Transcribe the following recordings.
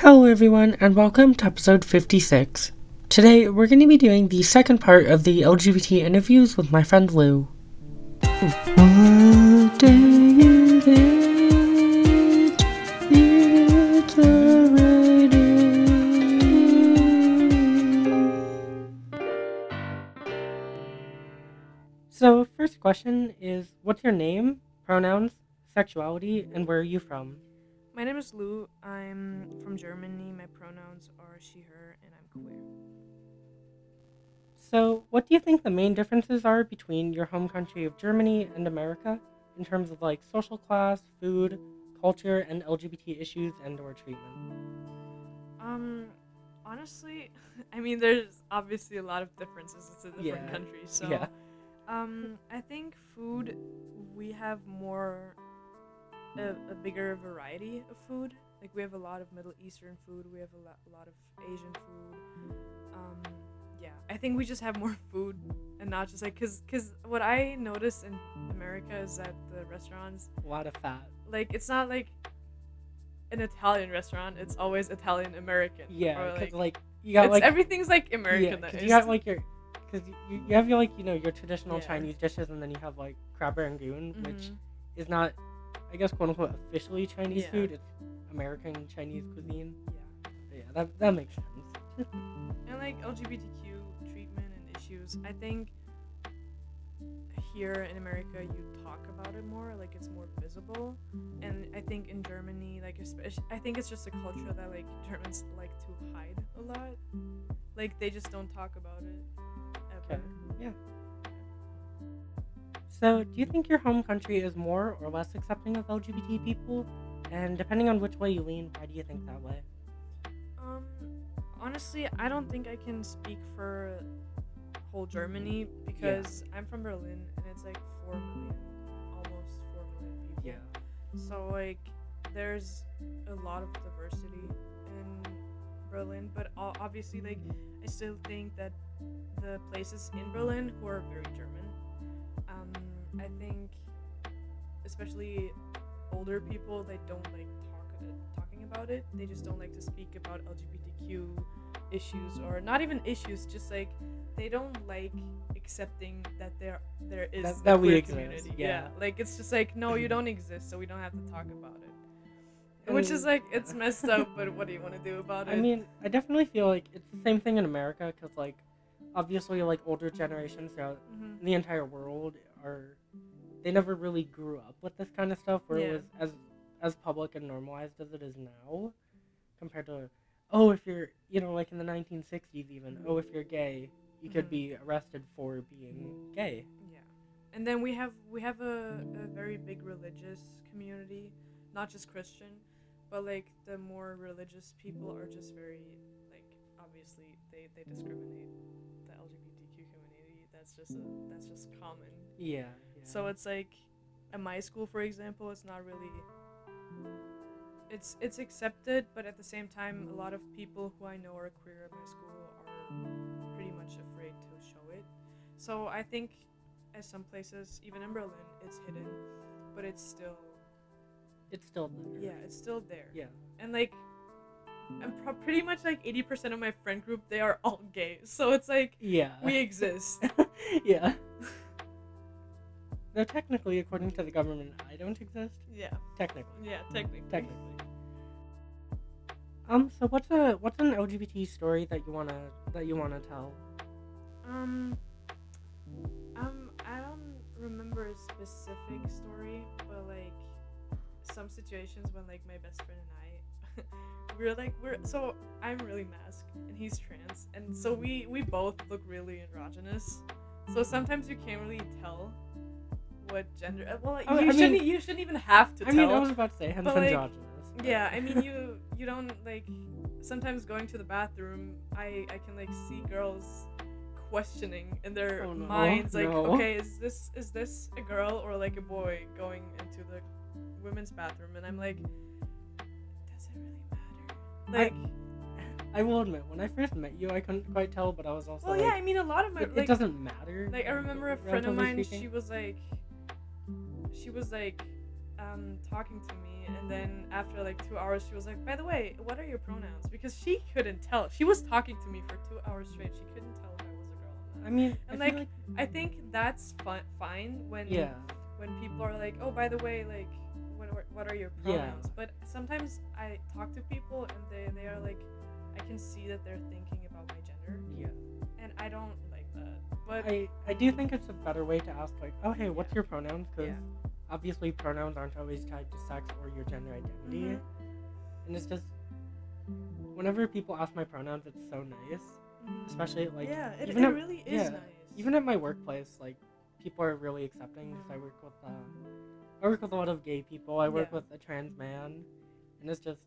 Hello, everyone, and welcome to episode 56. Today, we're going to be doing the second part of the LGBT interviews with my friend Lou. So, first question is What's your name, pronouns, sexuality, and where are you from? My name is Lou. I'm from Germany. My pronouns are she, her, and I'm queer. So, what do you think the main differences are between your home country of Germany and America in terms of like social class, food, culture, and LGBT issues and or treatment? Um, honestly, I mean, there's obviously a lot of differences. It's a different Yeah. country, so Yeah. um, I think food we have more a, a bigger variety of food. Like we have a lot of Middle Eastern food. We have a lot, a lot of Asian food. Um, yeah, I think we just have more food and not just like cause cause what I notice in America is that the restaurants A lot of fat. like it's not like an Italian restaurant. It's always Italian American. Yeah, because like, like, you got it's, like everything's like yeah, because you got like your because you, you have your like you know your traditional Yeah. Chinese dishes and then you have like crab rangoon, which Mhm. is not I guess quote unquote officially Chinese Yeah. food. It's American Chinese cuisine. yeah, But yeah, that that makes sense. and like LGBTQ treatment and issues. I think here in America you talk about it more, like it's more visible, and I think in Germany, like especially, I think it's just a culture that like Germans like to hide a lot. Like they just don't talk about it ever. Okay. So, do you think your home country is more or less accepting of LGBT people? And depending on which way you lean, why do you think that way? Um, honestly, I don't think I can speak for whole Germany because I'm from Berlin and it's like four million, almost four million people. Yeah. So like, there's a lot of diversity in Berlin, but o- obviously, like, I still think that the places in Berlin who are very German, I think, especially older people, they don't like talk uh, talking about it. They just don't like to speak about LGBTQ issues or not even issues, just like they don't like accepting that there there is That- that we exist, community. yeah. like it's just like no, you don't exist, so we don't have to talk about it. Which is like it's messed up, but what do you want to do about it? I mean, I definitely feel like it's the same thing in America because, like, obviously, like older generations throughout Mhm. the entire world are they never really grew up with this kind of stuff where Yeah. it was as as public and normalized as it is now, compared to oh, if you're you know like in the 1960s even oh, if you're gay, you could Mhm. be arrested for being gay. Yeah, and then we have we have a, a very big religious community, not just Christian, but like the more religious people are just very like obviously they they discriminate the LGBTQ community. That's just a that's just common. Yeah. So it's like at my school, for example, it's not really. It's it's accepted, but at the same time, a lot of people who I know are queer at my school are pretty much afraid to show it. So I think, at some places, even in Berlin, it's hidden, but it's still it's still there. yeah, it's still there. Yeah. And like, I'm pro- pretty much like 80% of my friend group, they are all gay. So it's like Yeah. we exist. yeah. Though technically, according to the government, I don't exist. yeah, Technically. yeah, technically. Technically. Um. So what's a what's an LGBT story that you wanna that you wanna tell? Um, um, I don't remember a specific story, but like some situations when like my best friend and I, we're like we're so I'm really masked and he's trans, and so we we both look really androgynous. So sometimes you can't really tell what gender. uh, Well, Oh, you I shouldn't. mean- you shouldn't even have to I tell. mean, I was about to say hence like, androgynous. but- Yeah, I mean you you don't like sometimes going to the bathroom I I can like see girls questioning in their Oh, no, minds like no. okay is this is this a girl or like a boy going into the women's bathroom and I'm like does it really matter like I will admit, when I first met you, I couldn't quite tell, but I was also well like, yeah I mean a lot of my it, like it doesn't matter. like I remember a friend of mine speaking. she was like she was like um, talking to me, and then after like two hours, she was like, "By the way, what are your pronouns?" Because she couldn't tell. She was talking to me for two hours straight. She couldn't tell if I was a girl. Or not. I mean, And, I feel like, I think that's fun, fine when yeah, when people are like, "Oh, by the way, like, what what, what are your Yeah. pronouns?" But sometimes I talk to people and they they are like, I can see that they're thinking about my gender, yeah. and I don't like that. But I I do think it's a better way to ask like, oh hey, what's your pronouns? Because Yeah. obviously pronouns aren't always tied to sex or your gender identity, Mhm. and it's just whenever people ask my pronouns, it's so nice. Mhm. Especially like yeah, it, even it at- really is yeah, nice. even at my workplace, like people are really accepting because I work with uh, I work with a lot of gay people. I work Yeah. with a trans man, and it's just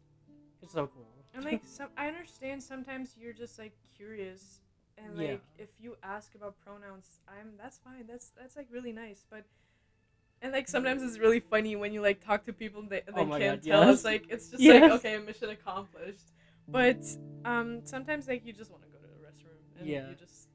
it's so cool. And like some, I understand sometimes you're just like curious, and like Yeah. if you ask about pronouns, I'm that's fine. That's that's like really nice. But and like sometimes it's really funny when you like talk to people and they, they Oh can't God, tell. yes. It's like it's just Yes. like okay, mission accomplished. But um, sometimes like you just want to go to the restroom and Yeah. you just.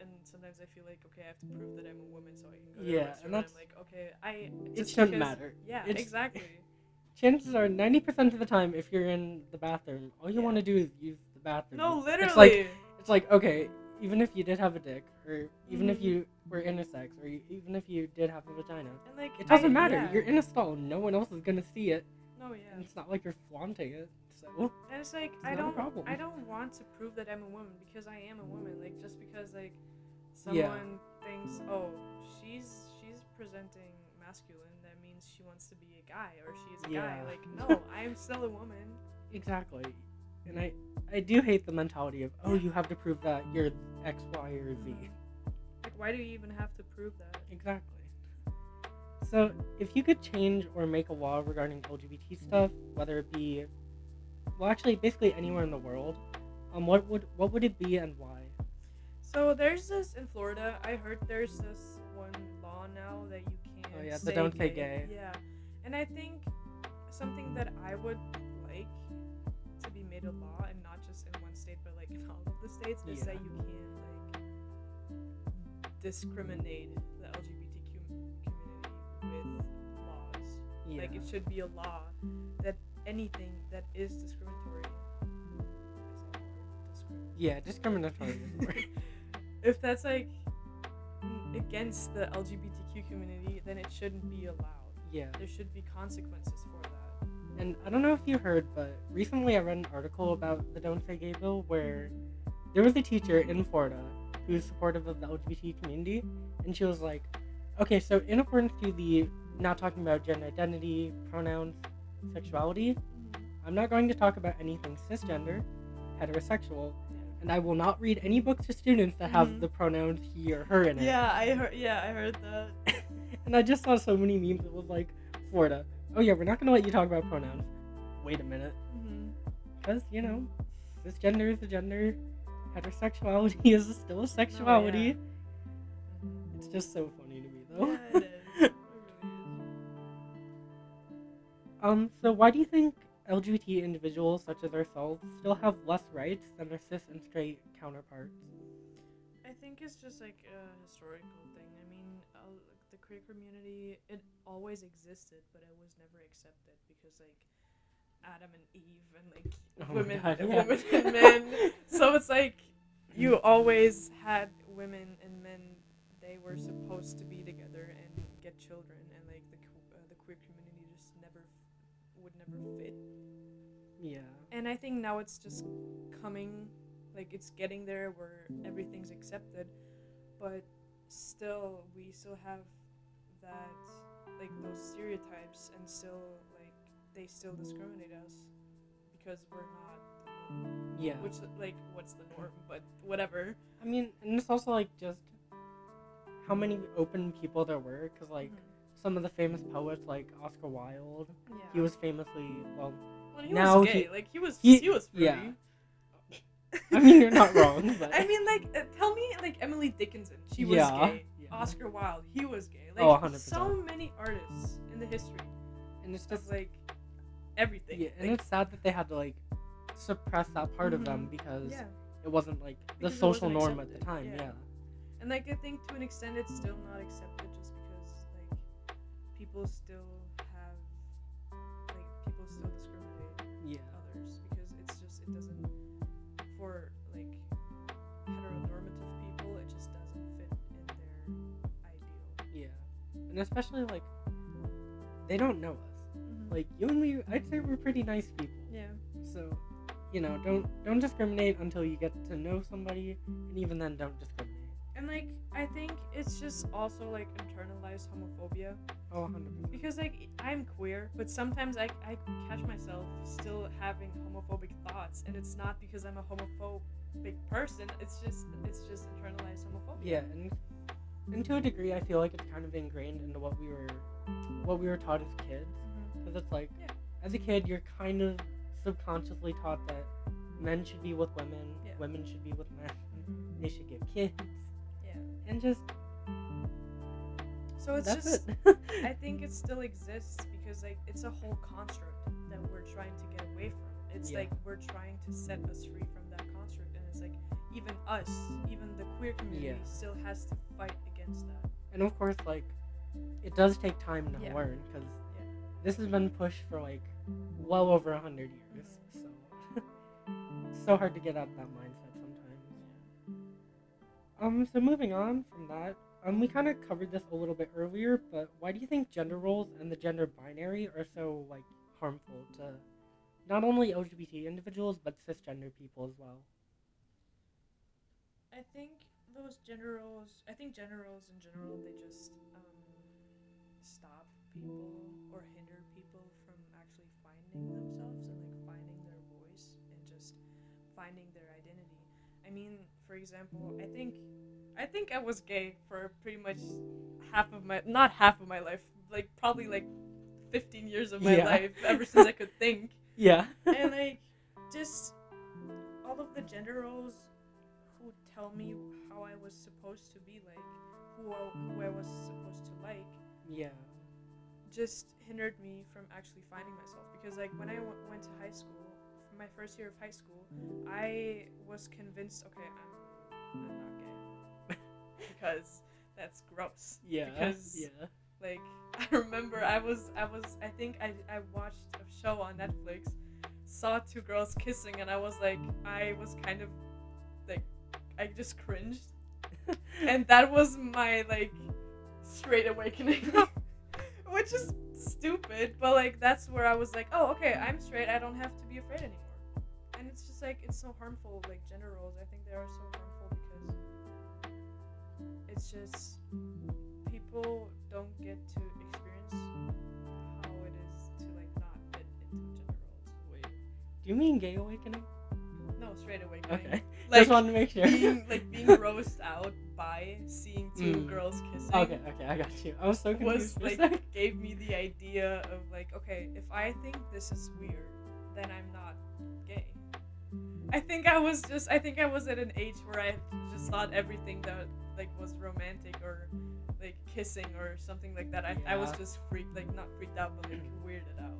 And sometimes I feel like okay, I have to prove that I'm a woman so I can go to Yeah, the restroom. and And, I'm like okay, I. It shouldn't matter. Yeah, It's- exactly. Chances are ninety percent of the time, if you're in the bathroom, all you Yeah. want to do is use the bathroom. No, literally. It's like it's like okay, even if you did have a dick, or even if Mhm. you were intersex, or you, even if you did have a vagina, and like it doesn't I- matter. yeah. You're in a stall. No one else is gonna see it, No, yeah. and it's not like you're flaunting it. So And it's like It's I don't. I don't want to prove that I'm a woman because I am a woman. Like just because like Yeah. someone thinks, oh, she's she's presenting masculine, that means she wants to be a guy or she's a guy. Like no, I am still a woman. exactly, and I I do hate the mentality of oh you have to prove that you're X, Y, or Z. Like why do you even have to prove that? Exactly. So, if you could change or make a law regarding LGBT stuff, whether it be, well, actually, basically anywhere in the world, um, what would what would it be and why? So there's this in Florida. I heard there's this one law now that you can't. Oh, yeah, the don't say gay. Yeah, and I think something that I would like to be made a law, and not just in one state, but like in all of the states, is Yeah. that you can't like discriminate the LGBTQ community with laws. Yeah. Like it should be a law that anything that is discriminatory. Is that a word? Discrimin- yeah, discriminatory is the word. if that's like against the LGBTQ community, then it shouldn't be allowed. Yeah. There should be consequences for that. And I don't know if you heard, but recently I read an article about the Don't Say Gay bill where there was a teacher in Florida who's supportive of the LGBT community, and she was like, okay, so in accordance to the not talking about gender identity, pronouns, sexuality, I'm not going to talk about anything cisgender, heterosexual, and I will not read any books to students that have Mhm. the pronouns he or her in it. Yeah, I heard. Yeah, I heard that. and I just saw so many memes that was like, Florida, oh yeah, we're not gonna let you talk about pronouns. Wait a minute. Because, you know, cisgender is a gender, heterosexuality is still a sexuality. It's just so funny to me, though. Yeah, it is. It really is. um, so why do you think LGBT individuals such as ourselves still have less rights than their cis and straight counterparts? I think it's just like a historical thing. Queer community it always existed, but it was never accepted because like Adam and Eve and like Oh women, God, yeah. women and men. So it's like you always had women and men. They were supposed to be together and get children, and like the uh, the queer community just never would never fit. Yeah. And I think now it's just coming, like it's getting there where everything's accepted, but still we still have that like those stereotypes and still like they still discriminate us because we're not. Yeah. Which like what's the norm? But whatever. I mean, and it's also like just how many open people there were, because like Mhm. some of the famous poets, like Oscar Wilde, yeah. he was famously well. well, he now was gay. he- like he was he- he, was free. yeah. I mean, you're not wrong, but I mean, like, uh, tell me, like Emily Dickinson, she was Yeah, gay. Oscar Wilde, he was gay. Like oh, so many artists in the history. And it's just like everything. Yeah, and like, it's sad that they had to like suppress that part mm-hmm. of them mm-hmm. because yeah. it wasn't like the because social norm accepted. at the time. Yeah. yeah. And like I think to an extent it's still not accepted just because like people still have like people still discriminate yeah. others because it's just it doesn't for and especially like they don't know us. Mhm. Like you and me, I'd say we're pretty nice people. yeah. So, you know, don't don't discriminate until you get to know somebody, and even then, don't discriminate. And like I think it's just also like internalized homophobia Oh, 100 percent. because like I'm queer, but sometimes I I catch myself still having homophobic thoughts, and it's not because I'm a homophobic person. It's just it's just internalized homophobia. Yeah, and and to a degree, I feel like it's kind of ingrained into what we were what we were taught as kids. Because it's like, Yeah. as a kid, you're kind of subconsciously taught that men should be with women, Yeah. women should be with men, Mhm. they should get kids, Yeah. and just So it's that's just it. I think it still exists because like it's a whole construct that we're trying to get away from. It's Yeah. like we're trying to set us free from that construct, and it's like even us, even the queer community, Yeah. still has to fight against that. and of course, like, it does take time to Yeah. learn because Yeah. this has been pushed for like well over a hundred years. So it's so hard to get out of that mindset sometimes. Um, so moving on from that, um, we kind of covered this a little bit earlier, but why do you think gender roles and the gender binary are so like harmful to not only LGBT individuals but cisgender people as well? I think those gender roles. I think gender roles in general they just um, stop people or hinder people from actually finding themselves and like finding their voice and just finding their identity. I mean, for example, I think I think I was gay for pretty much half of my not half of my life, like probably like 15 years of my Yeah. life ever since I could think Yeah. and like just all of the gender roles tell me how I was supposed to be like, who I, who I was supposed to like, yeah. just hindered me from actually finding myself. Because like when I w- went to high school, for my first year of high school, I was convinced, okay, I'm I'm not gay because that's gross. Yeah. Because yeah. like I remember I was I was I think I, I watched a show on Netflix, saw two girls kissing and I was like I was kind of I just cringed. And that was my like straight awakening. Which is stupid, but like that's where I was like, oh okay, I'm straight, I don't have to be afraid anymore. And it's just like it's so harmful, like gender roles. I think they are so harmful because it's just people don't get to experience how it is to like not fit into gender roles. Wait. Do you mean gay awakening? No, straight awakening. Okay. Like Just wanted to make sure. being like being grossed out by seeing two Mm. girls kissing. okay. Okay. I got you. I was so confused. Was like gave me the idea of like okay if I think this is weird then I'm not gay. I think I was just I think I was at an age where I just thought everything that like was romantic or like kissing or something like that I, I was just freaked like not freaked out but like weirded out.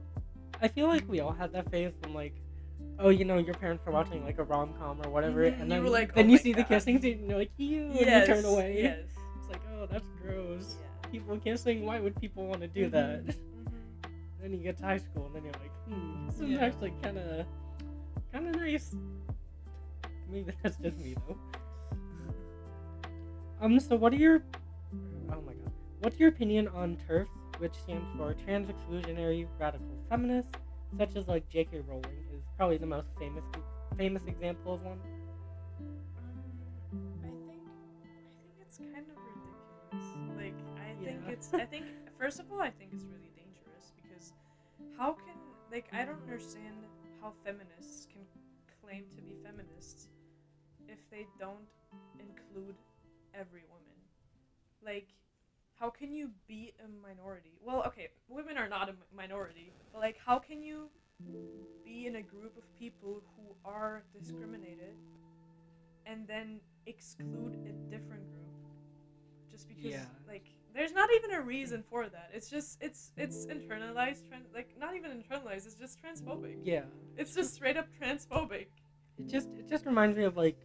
I feel like we all had that phase when like, oh, you know, your parents were watching like a rom com or whatever, Mhm, and you then were like, then "Oh you see the kissing scene, and you're like, ew, yes. and you turn away. Yes. It's like, oh, that's gross. Yeah. People kissing. Why would people want to do that? Mhm. then you get to high school, and then you're like, hmm, this is Yeah. actually kind of, kind of nice. Maybe that's just me though. Um. So, what are your, oh my god, what's your opinion on TERFs, which stands for Trans Exclusionary Radical Feminists, such as like J.K. Rowling is probably the most famous famous example of one. I think I think it's kind of ridiculous. Like I think it's I think first of all I think it's really dangerous because how can like I don't understand how feminists can claim to be feminists if they don't include every woman. Like how can you be a minority? Well, okay, women are not a minority, but like how can you be in a group of people who are discriminated and then exclude a different group just because Yeah. like there's not even a reason for that it's just it's it's internalized tran- like not even internalized it's just transphobic Yeah. it's just straight up transphobic It just it just reminds me of like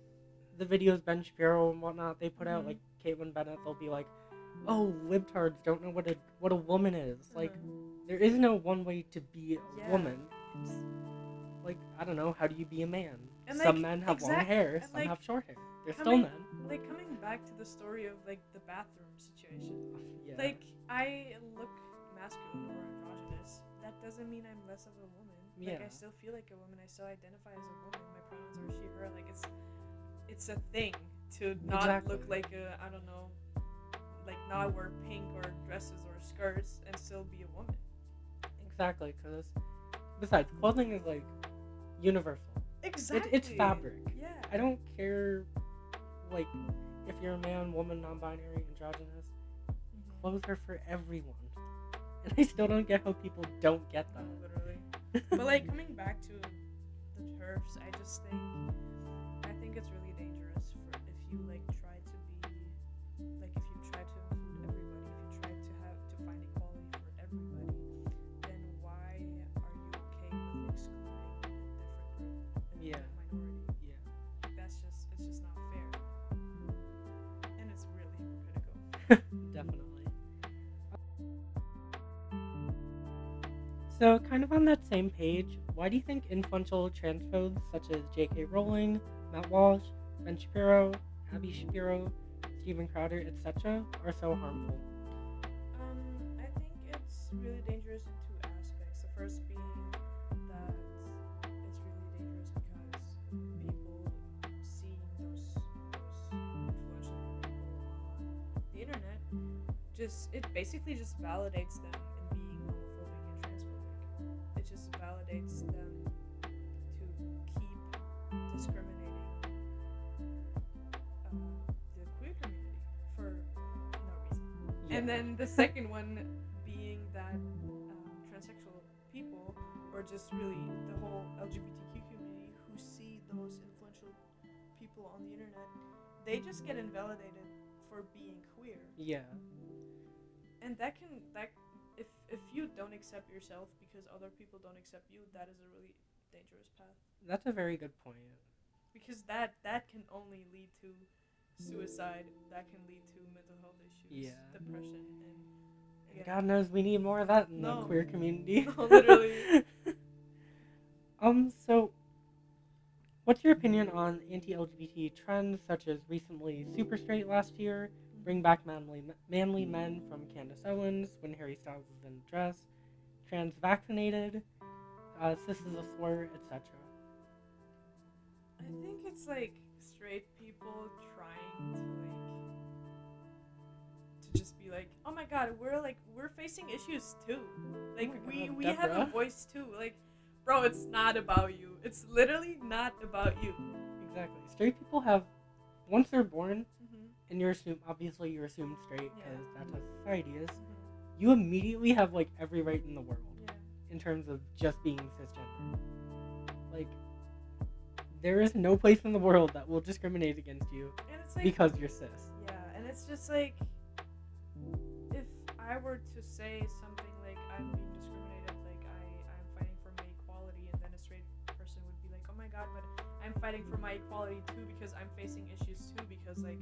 the videos Ben Shapiro and whatnot they put out Mhm. like Kaitlin Bennett they'll be like, oh libtards don't know what a what a woman is like Mhm. there is no one way to be a Yeah. woman. It's like I don't know how do you be a man? And, some like, men have long hair, some like, have short hair. They're still men. Like coming back to the story of like the bathroom situation. Yeah. Like I look masculine or androgynous. That doesn't mean I'm less of a woman. Like Yeah. I still feel like a woman. I still identify as a woman. My pronouns are she, her. Like it's it's a thing to not Exactly. look like a I don't know, like not wear pink or dresses or skirts and still be a woman. exactly, because besides, clothing is like universal. Exactly. it's fabric. Yeah. I don't care, like, if you're a man, woman, non-binary, androgynous. Mhm. Clothes are for everyone, and I still don't get how people don't get that. Literally. but like coming back to the TERFs, I just think So, kind of on that same page, why do you think influential transphobes such as J.K. Rowling, Matt Walsh, Ben Shapiro, Abby Shapiro, Steven Crowder, etc., are so harmful? Um, I think it's really dangerous in two aspects. The first being that it's really dangerous because people seeing those those influential people on the internet just it basically just validates them And then the second one being that um, transsexual people, or just really the whole LGBTQ community who see those influential people on the internet, they just get invalidated for being queer. Yeah. And that can that if if you don't accept yourself because other people don't accept you, that is a really dangerous path. That's a very good point. Because that that can only lead to suicide. That can lead to mental health issues, Yeah. depression, and And Yeah. God knows we need more of that in No. the queer community. No, literally. um, so what's your opinion on anti-LGBT trends such as recently Super Straight last year, Bring Back Manly Manly Men from Candace Owens when Harry Styles is in a dress, trans vaccinated, uh, cis is a slur, etc. It's like straight people trying to like to just be like, oh my god, we're like we're facing issues too. Like Oh we God, we have a voice too. Like, bro, it's not about you. It's literally not about you. Exactly. Straight people have, once they're born, Mm-hmm. and you're assumed, obviously you're assumed straight Yeah. because that's how society is, Mm-hmm. you immediately have like every right in the world. Yeah. in terms of just being cisgender. Like, there is no place in the world that will discriminate against you like because you're cis. Yeah, and it's just like if I were to say something like I'm being discriminated, like I I'm fighting for my equality, and then a straight person would be like, oh my god, but I'm fighting for my equality too because I'm facing issues too because like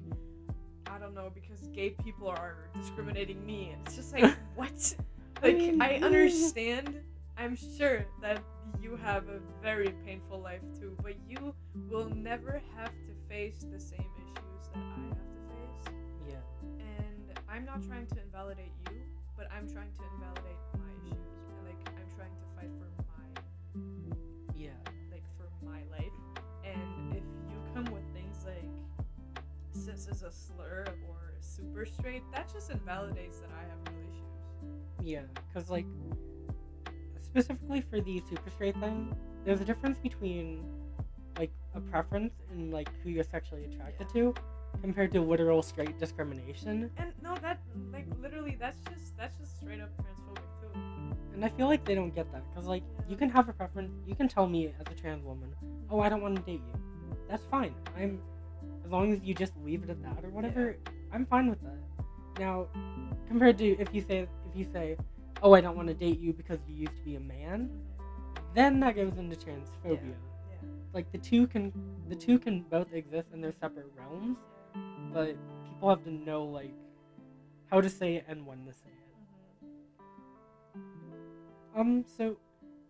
I don't know because gay people are discriminating me, and it's just like what? I Like mean, I understand. I'm sure that you have a very painful life too, but you will never have to face the same issues that I have to face. Yeah. And I'm not trying to invalidate you, but I'm trying to invalidate my issues. And like I'm trying to fight for my Yeah. like for my life. And if you come with things like cis is a slur or super straight, that just invalidates that I have real issues. Yeah. Because, like, specifically for the super straight thing, there's a difference between, like, a preference and, like, who you're sexually attracted to compared to literal straight discrimination. And no, that like literally that's just that's just straight up transphobic too. And I feel like they don't get that. Because, like, you can have a preference. You can tell me as a trans woman, oh, I don't want to date you. That's fine. I'm, as long as you just leave it at that or whatever, I'm fine with that. Now, compared to if you say, if you say, oh, I don't want to date you because you used to be a man, then that goes into transphobia. Yeah. Yeah. Like the two can, the two can both exist in their separate realms, but people have to know like how to say it and when to say it. Mhm. Um, so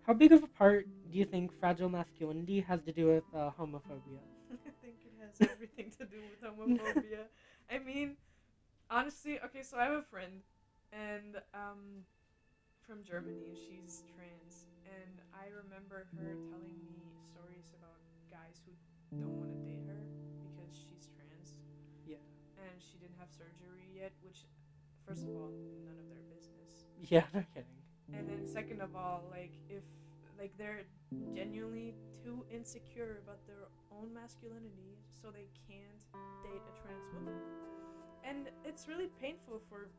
how big of a part do you think fragile masculinity has to do with uh, homophobia? I think it has has everything to do with homophobia. I mean, honestly, okay, so I have a friend, and um, from Germany. And she's trans, and I remember her telling me stories about guys who don't want to date her because she's trans. Yeah. And she didn't have surgery yet, which, first of all, none of their business. Yeah, no kidding. And then second of all, like if like they're genuinely too insecure about their own masculinity, so they can't date a trans woman. And it's really painful for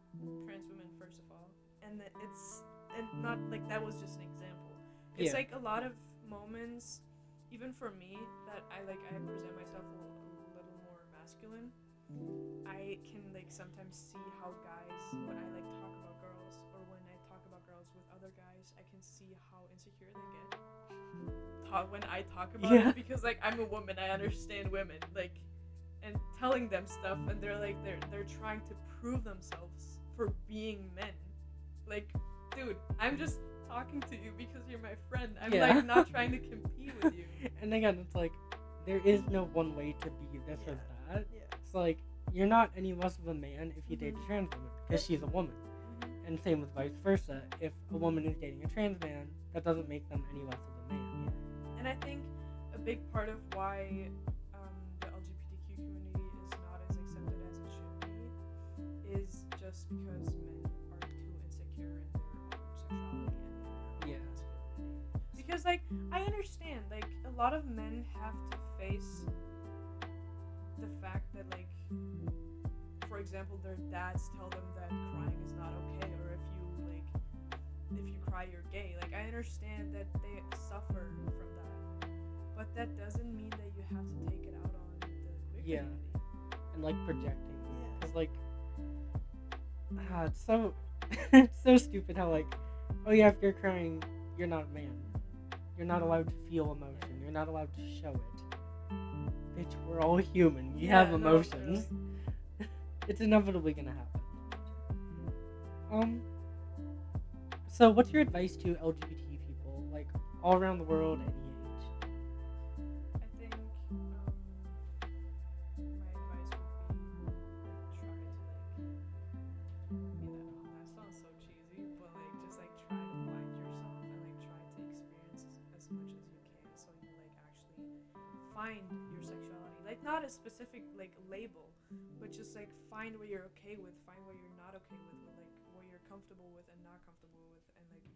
trans women, first of all. And that it's and not like that was just an example. It's Yeah. like a lot of moments, even for me, that I like I present myself a little, a little more masculine. I can like sometimes see how guys when I like talk about girls or when I talk about girls with other guys, I can see how insecure they get. Ta- when I talk about Yeah. it because like I'm a woman, I understand women like and telling them stuff and they're like they're they're trying to prove themselves for being men. Like, dude, I'm just talking to you because you're my friend. I'm Yeah. like not trying to compete with you. And again, it's like there is no one way to be this or that. Yeah. It's like you're not any less of a man if you date Mhm. a trans woman because she's a woman, and same with vice versa. If a woman is dating a trans man, that doesn't make them any less of a man. And I think a big part of why um, the LGBTQ community is not as accepted as it should be is just because men Because like I understand, like a lot of men have to face the fact that like for example their dads tell them that crying is not okay or if you like if you cry you're gay like i understand that they suffer from that but that doesn't mean that you have to take it out on the queer Yeah. community And like projecting, Yeah. because like, ah, it's so, it's so stupid how like, oh yeah, if you're crying, you're not a man. You're not allowed to feel emotion. You're not allowed to show it. Bitch, we're all human. We have Yeah, no, emotions. it's inevitably gonna happen. Um. So, what's your advice to LGBT people, like all around the world, any find your sexuality. Like not a specific like label, but just like find what you're okay with, find what you're not okay with, what like what you're comfortable with and not comfortable with and like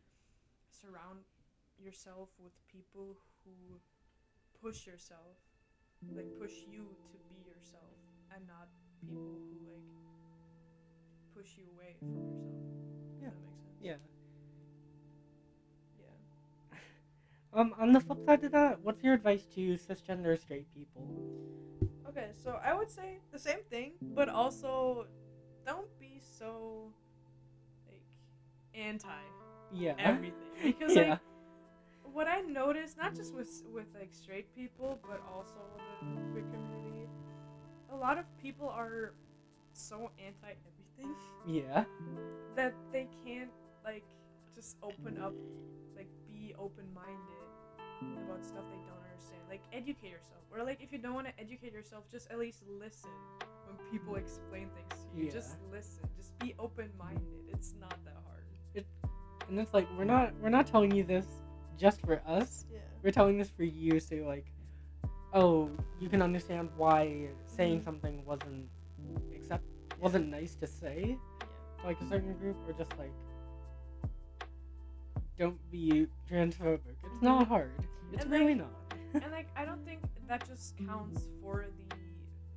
surround yourself with people who push yourself like push you to be yourself and not people who like push you away from yourself. Yeah. That make sense? Yeah. Um, on the flip side of that, what's your advice to cisgender straight people? Okay, so I would say the same thing, but also don't be so like anti Yeah. everything because yeah. like what I noticed, not just with with like straight people, but also with the queer community, a lot of people are so anti everything yeah. that they can't like just open up, be open minded about stuff they don't understand. Like educate yourself, or like if you don't want to educate yourself, just at least listen when people explain things to you. Yeah. Just listen. Just be open minded. It's not that hard. And it's like we're not we're not telling you this just for us. Yeah. We're telling this for you so like oh, you can understand why saying Mhm. something wasn't accept wasn't nice to say to like a certain group or just like don't be transphobic. It's not Mhm. hard. It's And, really like, not. and like I don't think that just counts for the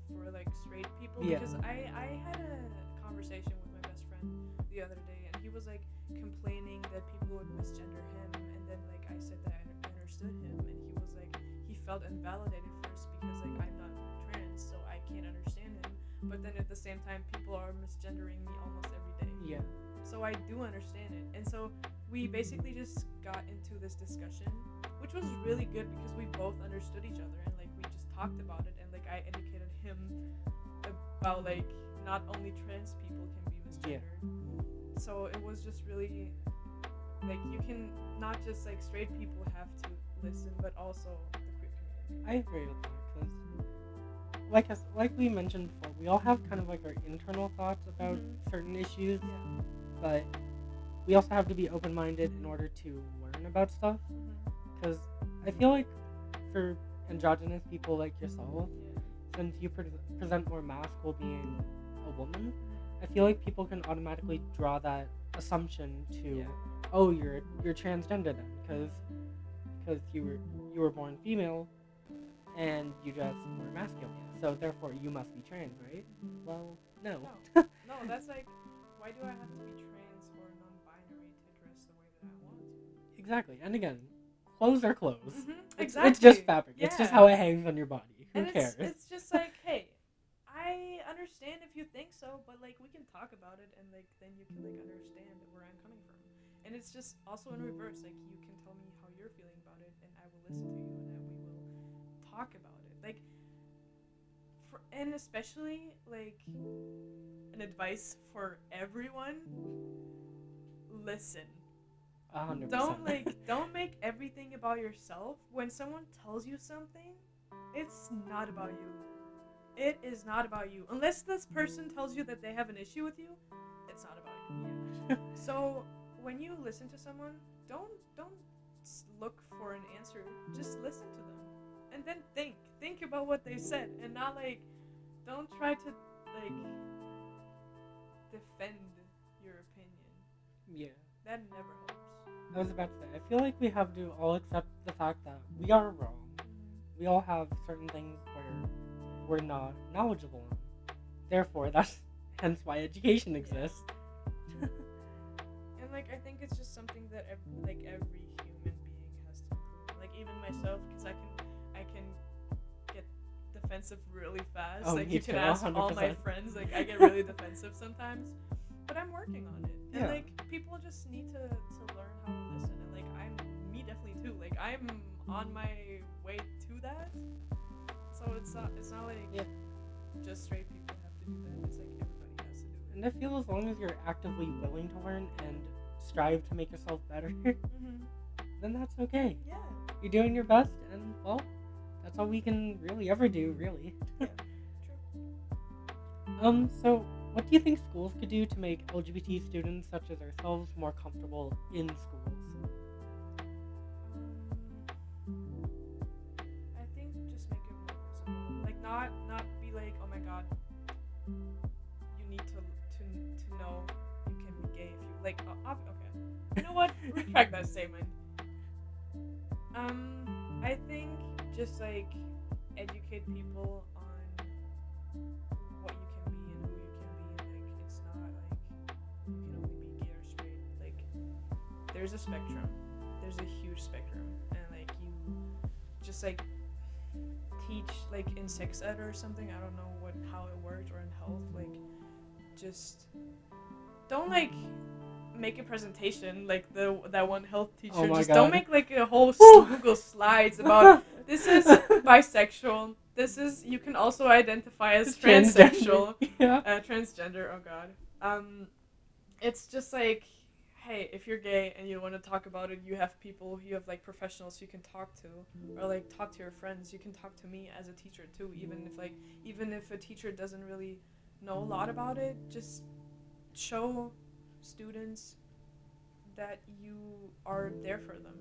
for like straight people Yeah. because I I had a conversation with my best friend the other day and he was like complaining that people would misgender him and then like I said that I understood him and he was like he felt invalidated first because like I'm not trans so I can't understand him but then at the same time people are misgendering me almost every day yeah. so I do understand it. And so we basically just got into this discussion, which was really good because we both understood each other and like we just talked about it and like I educated him about like not only trans people can be Yeah. misgendered. So it was just really like you can not just like straight people have to listen, but also the queer community. I agree with that because like us, like we mentioned before, we all have kind of like our internal thoughts about Mhm. certain issues, Yeah. but we also have to be open minded in order to learn about stuff. Mm-hmm. Because I feel like for androgynous people like yourself, since you pre- present more masculine being a woman, I feel like people can automatically draw that assumption to, Yeah. oh, you're you're transgender then, because because you were you were born female, and you just were masculine, so therefore you must be trans, right? Mm-hmm. Well, no. No. No, that's like, why do I have to be trans exactly. And again, clothes are clothes. Mhm, It's, Exactly. it's just fabric. It's just how it hangs on your body. Who and cares? It's, it's just like, hey, I understand if you think so, but like we can talk about it and like then you can like understand where I'm coming from. And it's just also in reverse, like you can tell me how you're feeling about it and I will listen to you and then we will talk about it. Like for and especially like an advice for everyone listen A hundred don't like don't make everything about yourself. When someone tells you something it's not about you. It is not about you. Unless this person tells you that they have an issue with you it's not about you. So when you listen to someone don't don't look for an answer. Just listen to them. And then think. Think about what they said and not like don't try to like defend your opinion. Yeah. that never helps I was about to say, I feel like we have to all accept the fact that we are wrong. We all have certain things where we're not knowledgeable on. Therefore, that's hence why education exists. And like I think it's just something that ev- like every human being has to improve. Like even myself, because I can I can get defensive really fast. Oh, like you can ask all my friends. Like I get really defensive sometimes, but I'm working on it. And Yeah. like people just need to to learn how to listen. And like I'm me definitely too. Like I'm on my way to that. So it's not it's not like Yeah. just straight people have to do that. It's like everybody has to do it. And I feel as long as you're actively willing to learn and strive to make yourself better, Mm-hmm. then that's okay. Yeah. You're doing your best, and well, that's all we can really ever do, really. Yeah. True. Um, so what do you think schools could do to make LGBT students such as ourselves more comfortable in schools? I think just make it more visible. Like not not be like, oh my god, you need to to to know you can be gay if you like. Uh, okay, you know what? Retract that statement. Um, I think just like educate people there's a spectrum. There's a huge spectrum, and like you just like teach like in sex ed or something. I don't know what how it works or in health. Like just don't like make a presentation like the that one health teacher. Oh just God. don't make like a whole Google slides about this is bisexual. This is you can also identify as transsexual yeah. uh, transgender. Oh god. Um, it's just like, hey, if you're gay and you want to talk about it, you have people, you have like professionals you can talk to, or like talk to your friends. You can talk to me as a teacher too, even if like, even if a teacher doesn't really know a lot about it, just show students that you are there for them.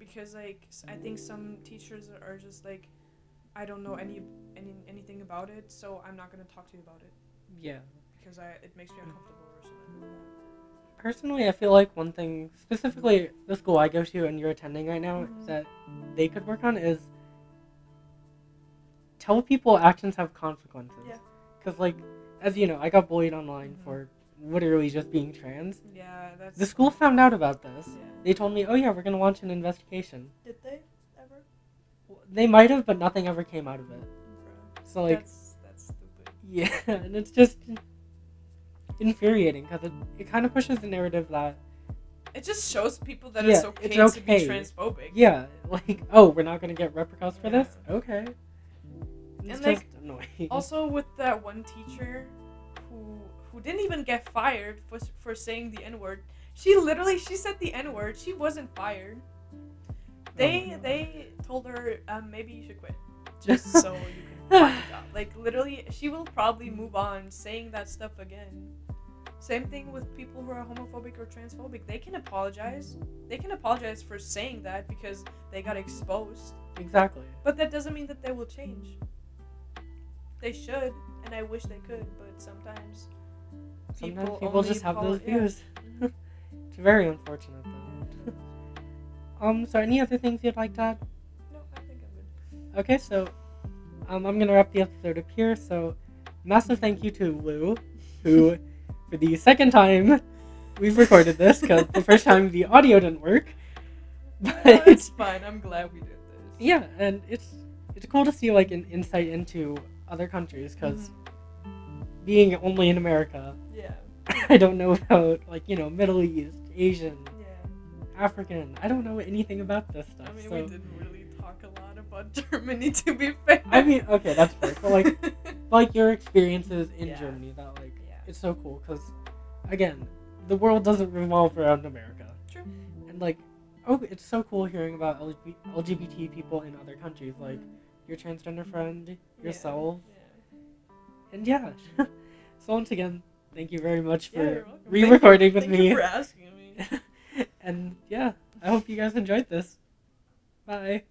Because like I think some teachers are just like, I don't know any any anything about it, so I'm not gonna talk to you about it Yeah. because I it makes me uncomfortable or something. Personally, I feel like one thing, specifically the school I go to and you're attending right now, Mhm. that they could work on is tell people actions have consequences. Yeah. Because, like, as you know, I got bullied online for literally just being trans. Yeah, that's. The school found out about this. Yeah. They told me, oh yeah, we're going to launch an investigation. Did they ever? They might have, but nothing ever came out of it. So, like, that's that's stupid. yeah, and it's just infuriating because it, it kind of pushes the narrative that It just shows people that Yeah, it's okay, it's to be transphobic. Yeah, like, oh, we're not gonna get repercussions for this? Okay. It's And, just like, annoying. Also, with that one teacher who who didn't even get fired for for saying the n word, she literally she said the n word. She wasn't fired. They God. they told her um, maybe you should quit. just so you can find a job. Like literally, she will probably move on saying that stuff again. Same thing with people who are homophobic or transphobic. They can apologize. They can apologize for saying that because they got exposed. exactly. But that doesn't mean that they will change. They should, and I wish they could, but sometimes Sometimes People people, just have those yeah. views. it's very unfortunate though. um, so any other things you'd like to add? no, I think I'm good. Okay, so um, I'm gonna wrap the episode up here. So, massive thank you to Lou, who, for the second time, we've recorded this because the first time the audio didn't work. No, But it's fine. I'm glad we did this. yeah, and it's it's cool to see like an insight into other countries because mm-hmm. being only in America, Yeah. I don't know about like you know Middle East, Asian, Yeah. African. I don't know anything about this stuff. I mean, so we didn't really talk a lot about Germany, to be fair. I mean, okay, that's fair. But like, like your experiences in Yeah. Germany, that like. It's so cool because again, the world doesn't revolve around America, True. and like, oh, it's so cool hearing about LGBT people in other countries, like your transgender friend, yourself, Yeah. and yeah. so once again, thank you very much Yeah, for you're welcome. Thank re-recording with thank me. You for asking me. and yeah, I hope you guys enjoyed this. Bye.